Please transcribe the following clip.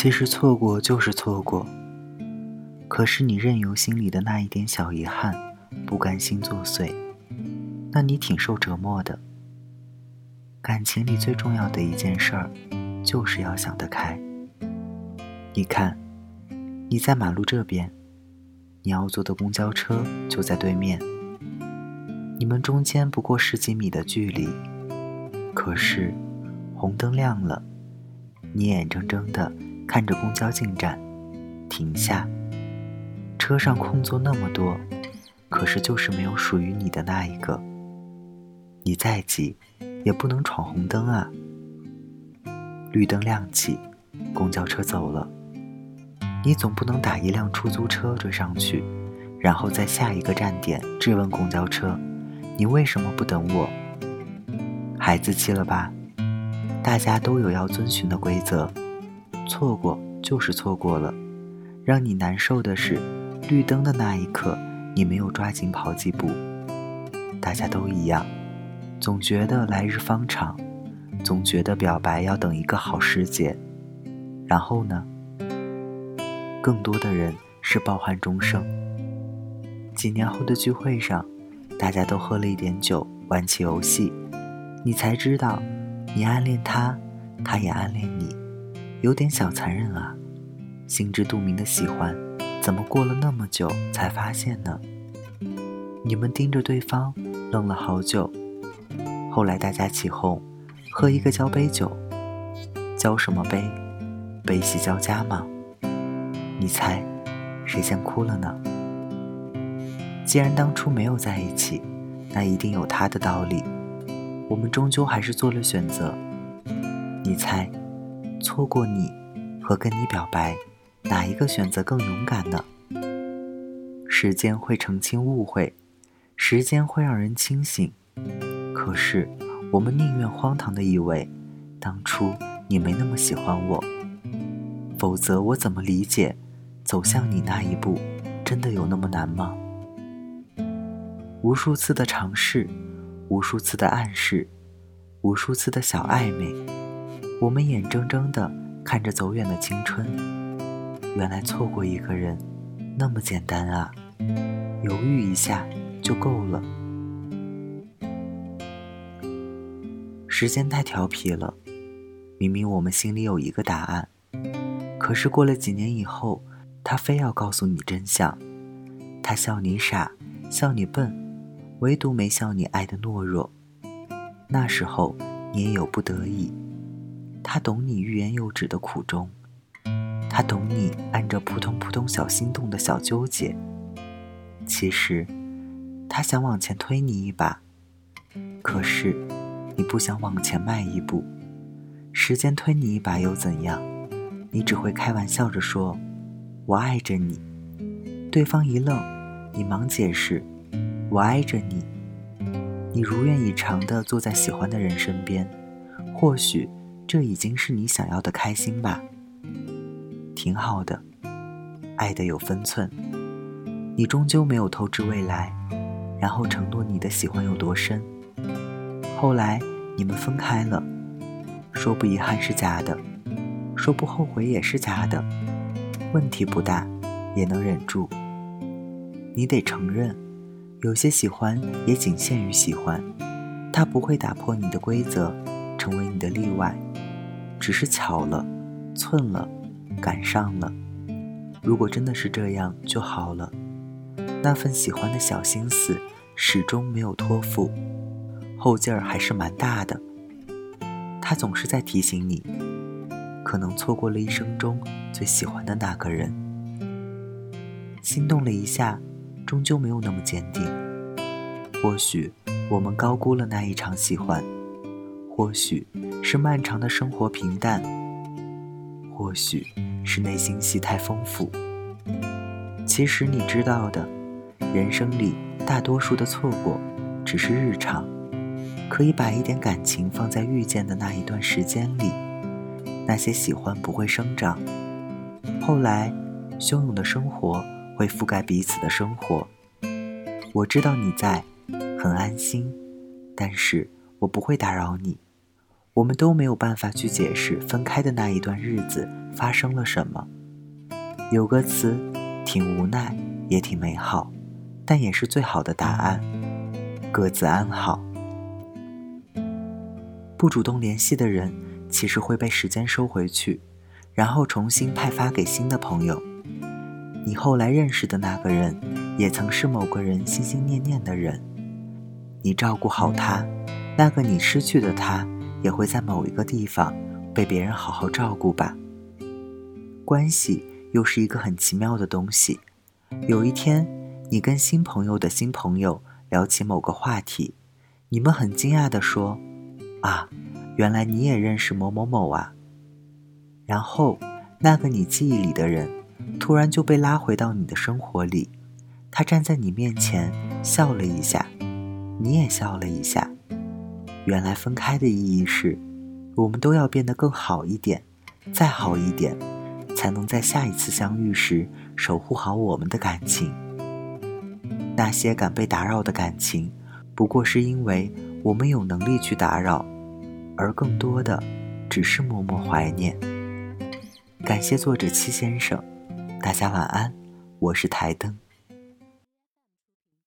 其实错过就是错过，可是你任由心里的那一点小遗憾、不甘心作祟，那你挺受折磨的。感情里最重要的一件事儿，就是要想得开。你看，你在马路这边，你要坐的公交车就在对面，你们中间不过十几米的距离，可是红灯亮了，你眼睁睁的。看着公交进站，停下。车上空座那么多，可是就是没有属于你的那一个。你再急，也不能闯红灯啊。绿灯亮起，公交车走了，你总不能打一辆出租车追上去，然后在下一个站点质问公交车：“你为什么不等我？”孩子气了吧？大家都有要遵循的规则。错过就是错过了，让你难受的是，绿灯的那一刻，你没有抓紧跑几步。大家都一样，总觉得来日方长，总觉得表白要等一个好时节。然后呢？更多的人是抱憾终生。几年后的聚会上，大家都喝了一点酒，玩起游戏，你才知道，你暗恋他，他也暗恋你。有点小残忍啊，心知肚明的喜欢，怎么过了那么久才发现呢？你们盯着对方，愣了好久。后来大家起哄，喝一个交杯酒，交什么杯？悲喜交加吗？你猜，谁先哭了呢？既然当初没有在一起，那一定有他的道理。我们终究还是做了选择。你猜？错过你和跟你表白，哪一个选择更勇敢呢？时间会澄清误会，时间会让人清醒。可是我们宁愿荒唐的以为，当初你没那么喜欢我，否则我怎么理解走向你那一步真的有那么难吗？无数次的尝试，无数次的暗示，无数次的小暧昧。我们眼睁睁地看着走远的青春，原来错过一个人那么简单啊！犹豫一下就够了。时间太调皮了，明明我们心里有一个答案，可是过了几年以后，他非要告诉你真相。他笑你傻，笑你笨，唯独没笑你爱的懦弱。那时候你也有不得已。他懂你欲言又止的苦衷，他懂你按着扑通扑通小心动的小纠结。其实，他想往前推你一把，可是你不想往前迈一步。时间推你一把又怎样？你只会开玩笑着说：“我爱着你。”对方一愣，你忙解释：“我爱着你。”你如愿以偿地坐在喜欢的人身边，或许。这已经是你想要的开心吧，挺好的，爱的有分寸。你终究没有透支未来，然后承诺你的喜欢有多深。后来你们分开了，说不遗憾是假的，说不后悔也是假的。问题不大，也能忍住。你得承认，有些喜欢也仅限于喜欢，它不会打破你的规则，成为你的例外。只是巧了，寸了，赶上了。如果真的是这样就好了。那份喜欢的小心思始终没有托付，后劲儿还是蛮大的。他总是在提醒你，可能错过了一生中最喜欢的那个人。心动了一下，终究没有那么坚定。或许我们高估了那一场喜欢。或许是漫长的生活平淡，或许是内心戏太丰富。其实你知道的，人生里大多数的错过只是日常，可以把一点感情放在遇见的那一段时间里。那些喜欢不会生长，后来汹涌的生活会覆盖彼此的生活。我知道你在，很安心，但是我不会打扰你。我们都没有办法去解释分开的那一段日子发生了什么。有个词，挺无奈，也挺美好，但也是最好的答案：各自安好。不主动联系的人，其实会被时间收回去，然后重新派发给新的朋友。你后来认识的那个人，也曾是某个人心心念念的人。你照顾好他，那个你失去的他，也会在某一个地方被别人好好照顾吧。关系又是一个很奇妙的东西。有一天，你跟新朋友的新朋友聊起某个话题，你们很惊讶地说。啊，原来你也认识某某某啊！然后，那个你记忆里的人，突然就被拉回到你的生活里。他站在你面前，笑了一下，你也笑了一下。原来分开的意义是，我们都要变得更好一点，再好一点，才能在下一次相遇时守护好我们的感情。那些敢被打扰的感情，不过是因为。我们有能力去打扰，而更多的只是默默怀念。感谢作者七先生，大家晚安，我是台灯。